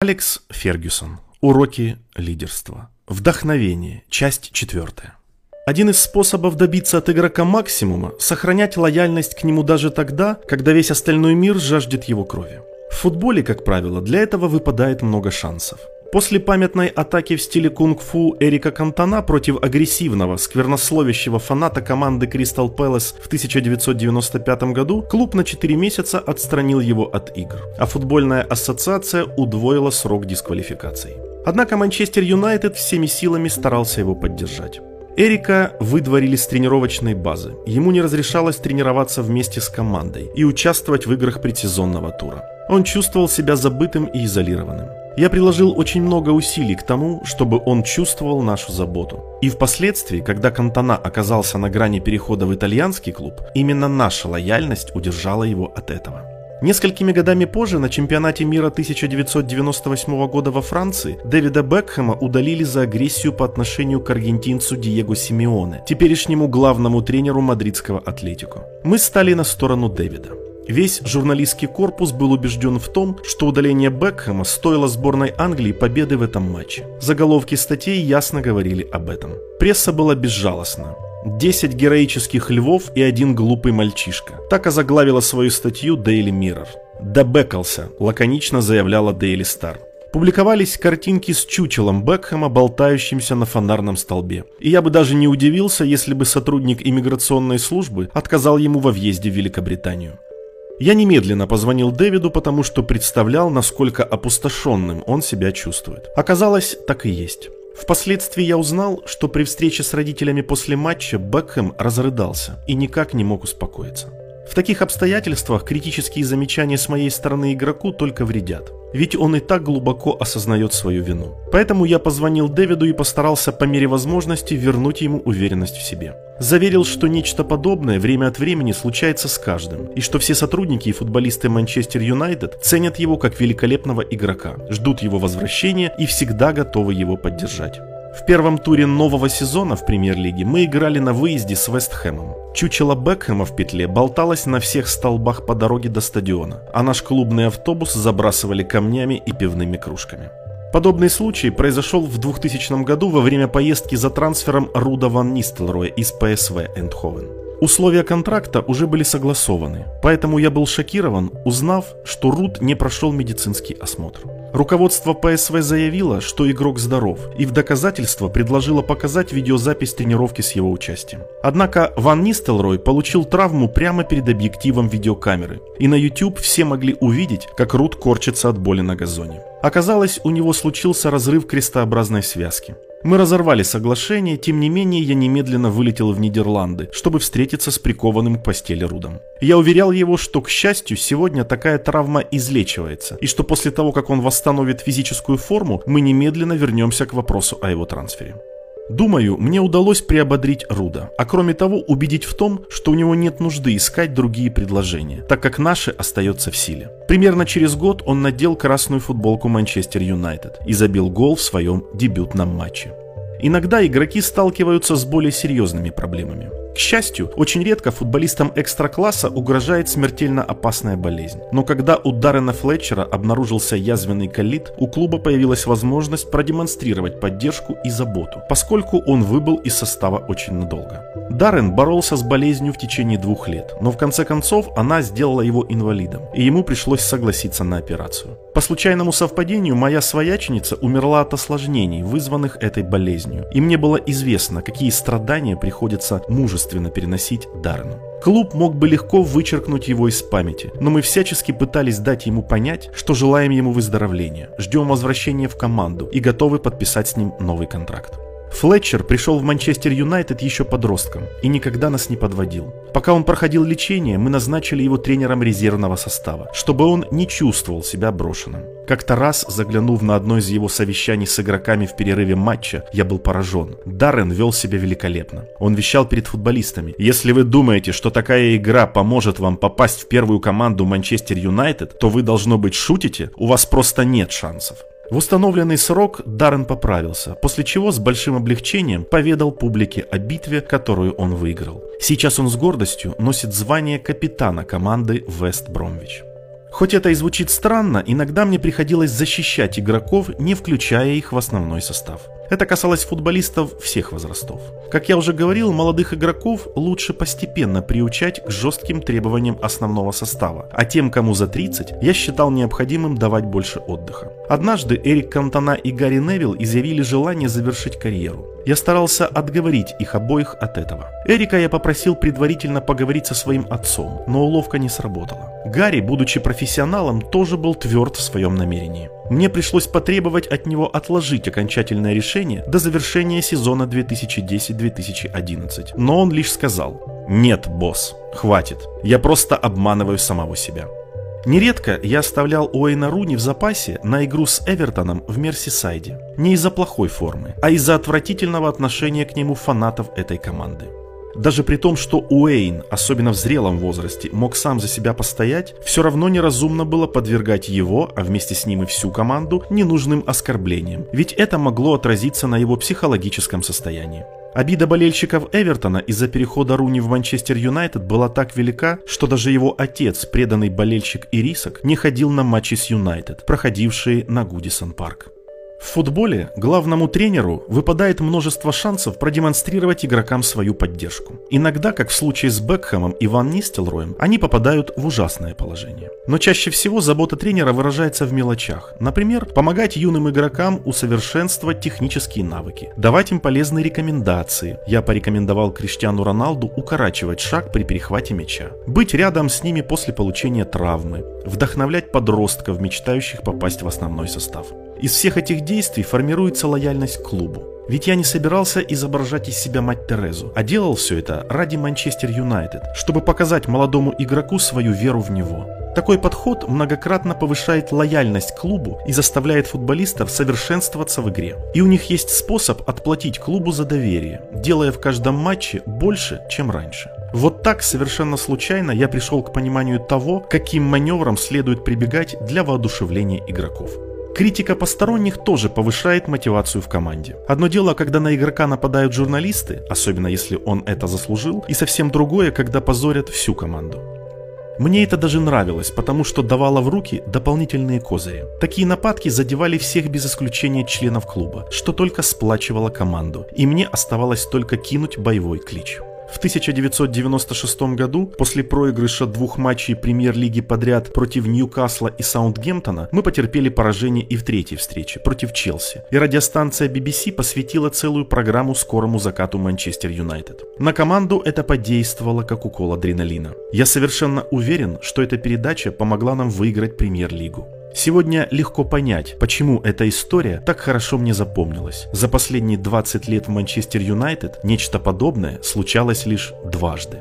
Алекс Фергюсон. Уроки лидерства. Вдохновение. Часть четвертая. Один из способов добиться от игрока максимума – сохранять лояльность к нему даже тогда, когда весь остальной мир жаждет его крови. В футболе, как правило, для этого выпадает много шансов. После памятной атаки в стиле кунг-фу Эрика Кантона против агрессивного, сквернословящего фаната команды Кристал Пэлас в 1995 году, клуб на 4 месяца отстранил его от игр, а футбольная ассоциация удвоила срок дисквалификаций. Однако Манчестер Юнайтед всеми силами старался его поддержать. Эрика выдворили с тренировочной базы. Ему не разрешалось тренироваться вместе с командой и участвовать в играх предсезонного тура. Он чувствовал себя забытым и изолированным. Я приложил очень много усилий к тому, чтобы он чувствовал нашу заботу. И впоследствии, когда Кантона оказался на грани перехода в итальянский клуб, именно наша лояльность удержала его от этого. Несколькими годами позже на чемпионате мира 1998 года во Франции Дэвида Бекхэма удалили за агрессию по отношению к аргентинцу Диего Симеоне, теперешнему главному тренеру мадридского Атлетико. Мы стали на сторону Дэвида. Весь журналистский корпус был убежден в том, что удаление Бекхэма стоило сборной Англии победы в этом матче. Заголовки статей ясно говорили об этом. Пресса была безжалостна. 10 героических львов и один глупый мальчишка. Так озаглавила свою статью Daily Mirror. «Добекался», лаконично заявляла Daily Star. Публиковались картинки с чучелом Бекхэма, болтающимся на фонарном столбе. И я бы даже не удивился, если бы сотрудник иммиграционной службы отказал ему во въезде в Великобританию. Я немедленно позвонил Дэвиду, потому что представлял, насколько опустошенным он себя чувствует. Оказалось, так и есть. Впоследствии я узнал, что при встрече с родителями после матча Бекхэм разрыдался и никак не мог успокоиться. В таких обстоятельствах критические замечания с моей стороны игроку только вредят. Ведь он и так глубоко осознает свою вину. Поэтому я позвонил Дэвиду и постарался по мере возможности вернуть ему уверенность в себе. Заверил, что нечто подобное время от времени случается с каждым, и что все сотрудники и футболисты Манчестер Юнайтед ценят его как великолепного игрока, ждут его возвращения и всегда готовы его поддержать. В первом туре нового сезона в премьер-лиге мы играли на выезде с Вестхэмом. Чучело Бекхэма в петле болталось на всех столбах по дороге до стадиона, а наш клубный автобус забрасывали камнями и пивными кружками. Подобный случай произошел в 2000 году во время поездки за трансфером Руда ван Нистелроя из ПСВ Эндховен. Условия контракта уже были согласованы, поэтому я был шокирован, узнав, что Руд не прошел медицинский осмотр. Руководство ПСВ заявило, что игрок здоров, и в доказательство предложило показать видеозапись тренировки с его участием. Однако Ван Нистелрой получил травму прямо перед объективом видеокамеры, и на YouTube все могли увидеть, как Руд корчится от боли на газоне. Оказалось, у него случился разрыв крестообразной связки. Мы разорвали соглашение, тем не менее я немедленно вылетел в Нидерланды, чтобы встретиться с прикованным к постели Рудом. Я уверял его, что, к счастью, сегодня такая травма излечивается, и что после того, как он восстановит физическую форму, мы немедленно вернемся к вопросу о его трансфере. Думаю, мне удалось приободрить Руда, а кроме того убедить в том, что у него нет нужды искать другие предложения, так как наше остается в силе. Примерно через год он надел красную футболку Манчестер Юнайтед и забил гол в своем дебютном матче. Иногда игроки сталкиваются с более серьезными проблемами. К счастью, очень редко футболистам экстра-класса угрожает смертельно опасная болезнь. Но когда у Даррена Флетчера обнаружился язвенный колит, у клуба появилась возможность продемонстрировать поддержку и заботу, поскольку он выбыл из состава очень надолго. Даррен боролся с болезнью в течение двух лет, но в конце концов она сделала его инвалидом, и ему пришлось согласиться на операцию. По случайному совпадению, моя свояченица умерла от осложнений, вызванных этой болезнью, и мне было известно, какие страдания приходится мужественно переносить Даррену. Клуб мог бы легко вычеркнуть его из памяти, но мы всячески пытались дать ему понять, что желаем ему выздоровления, ждем возвращения в команду и готовы подписать с ним новый контракт. Флетчер пришел в Манчестер Юнайтед еще подростком и никогда нас не подводил. Пока он проходил лечение, мы назначили его тренером резервного состава, чтобы он не чувствовал себя брошенным. Как-то раз, заглянув на одно из его совещаний с игроками в перерыве матча, я был поражен. Даррен вел себя великолепно. Он вещал перед футболистами. Если вы думаете, что такая игра поможет вам попасть в первую команду Манчестер Юнайтед, то вы должно быть шутите, у вас просто нет шансов. В установленный срок Даррен поправился, после чего с большим облегчением поведал публике о битве, которую он выиграл. Сейчас он с гордостью носит звание капитана команды Вест Бромвич. Хоть это и звучит странно, иногда мне приходилось защищать игроков, не включая их в основной состав. Это касалось футболистов всех возрастов. Как я уже говорил, молодых игроков лучше постепенно приучать к жестким требованиям основного состава, а тем, кому за 30, я считал необходимым давать больше отдыха. Однажды Эрик Кантона и Гарри Невилл изъявили желание завершить карьеру. Я старался отговорить их обоих от этого. Эрика я попросил предварительно поговорить со своим отцом, но уловка не сработала. Гарри, будучи профессионалом, тоже был тверд в своем намерении. Мне пришлось потребовать от него отложить окончательное решение до завершения сезона 2010-2011. Но он лишь сказал «Нет, босс, хватит, я просто обманываю самого себя». Нередко я оставлял Уэйна Руни в запасе на игру с Эвертоном в Мерсисайде. Не из-за плохой формы, а из-за отвратительного отношения к нему фанатов этой команды. Даже при том, что Уэйн, особенно в зрелом возрасте, мог сам за себя постоять, все равно неразумно было подвергать его, а вместе с ним и всю команду, ненужным оскорблениям, ведь это могло отразиться на его психологическом состоянии. Обида болельщиков Эвертона из-за перехода Руни в Манчестер Юнайтед была так велика, что даже его отец, преданный болельщик Ирисок, не ходил на матчи с Юнайтед, проходившие на Гудисон Парк. В футболе главному тренеру выпадает множество шансов продемонстрировать игрокам свою поддержку. Иногда, как в случае с Бекхэмом и Ван Нистелроем, они попадают в ужасное положение. Но чаще всего забота тренера выражается в мелочах. Например, помогать юным игрокам усовершенствовать технические навыки, давать им полезные рекомендации. Я порекомендовал Криштиану Роналду укорачивать шаг при перехвате мяча, быть рядом с ними после получения травмы, вдохновлять подростков, мечтающих попасть в основной состав. Из всех этих действий формируется лояльность к клубу. Ведь я не собирался изображать из себя мать Терезу, а делал все это ради Манчестер Юнайтед, чтобы показать молодому игроку свою веру в него. Такой подход многократно повышает лояльность клубу и заставляет футболистов совершенствоваться в игре. И у них есть способ отплатить клубу за доверие, делая в каждом матче больше, чем раньше. Вот так совершенно случайно я пришел к пониманию того, каким маневрам следует прибегать для воодушевления игроков. Критика посторонних тоже повышает мотивацию в команде. Одно дело, когда на игрока нападают журналисты, особенно если он это заслужил, и совсем другое, когда позорят всю команду. Мне это даже нравилось, потому что давало в руки дополнительные козыри. Такие нападки задевали всех без исключения членов клуба, что только сплачивало команду, и мне оставалось только кинуть боевой клич. В 1996 году, после проигрыша двух матчей премьер-лиги подряд против Ньюкасла и Саундгемптона, мы потерпели поражение и в третьей встрече против Челси. И радиостанция BBC посвятила целую программу скорому закату Манчестер Юнайтед. На команду это подействовало как укол адреналина. Я совершенно уверен, что эта передача помогла нам выиграть премьер-лигу. Сегодня легко понять, почему эта история так хорошо мне запомнилась. За последние 20 лет в Манчестер Юнайтед нечто подобное случалось лишь дважды.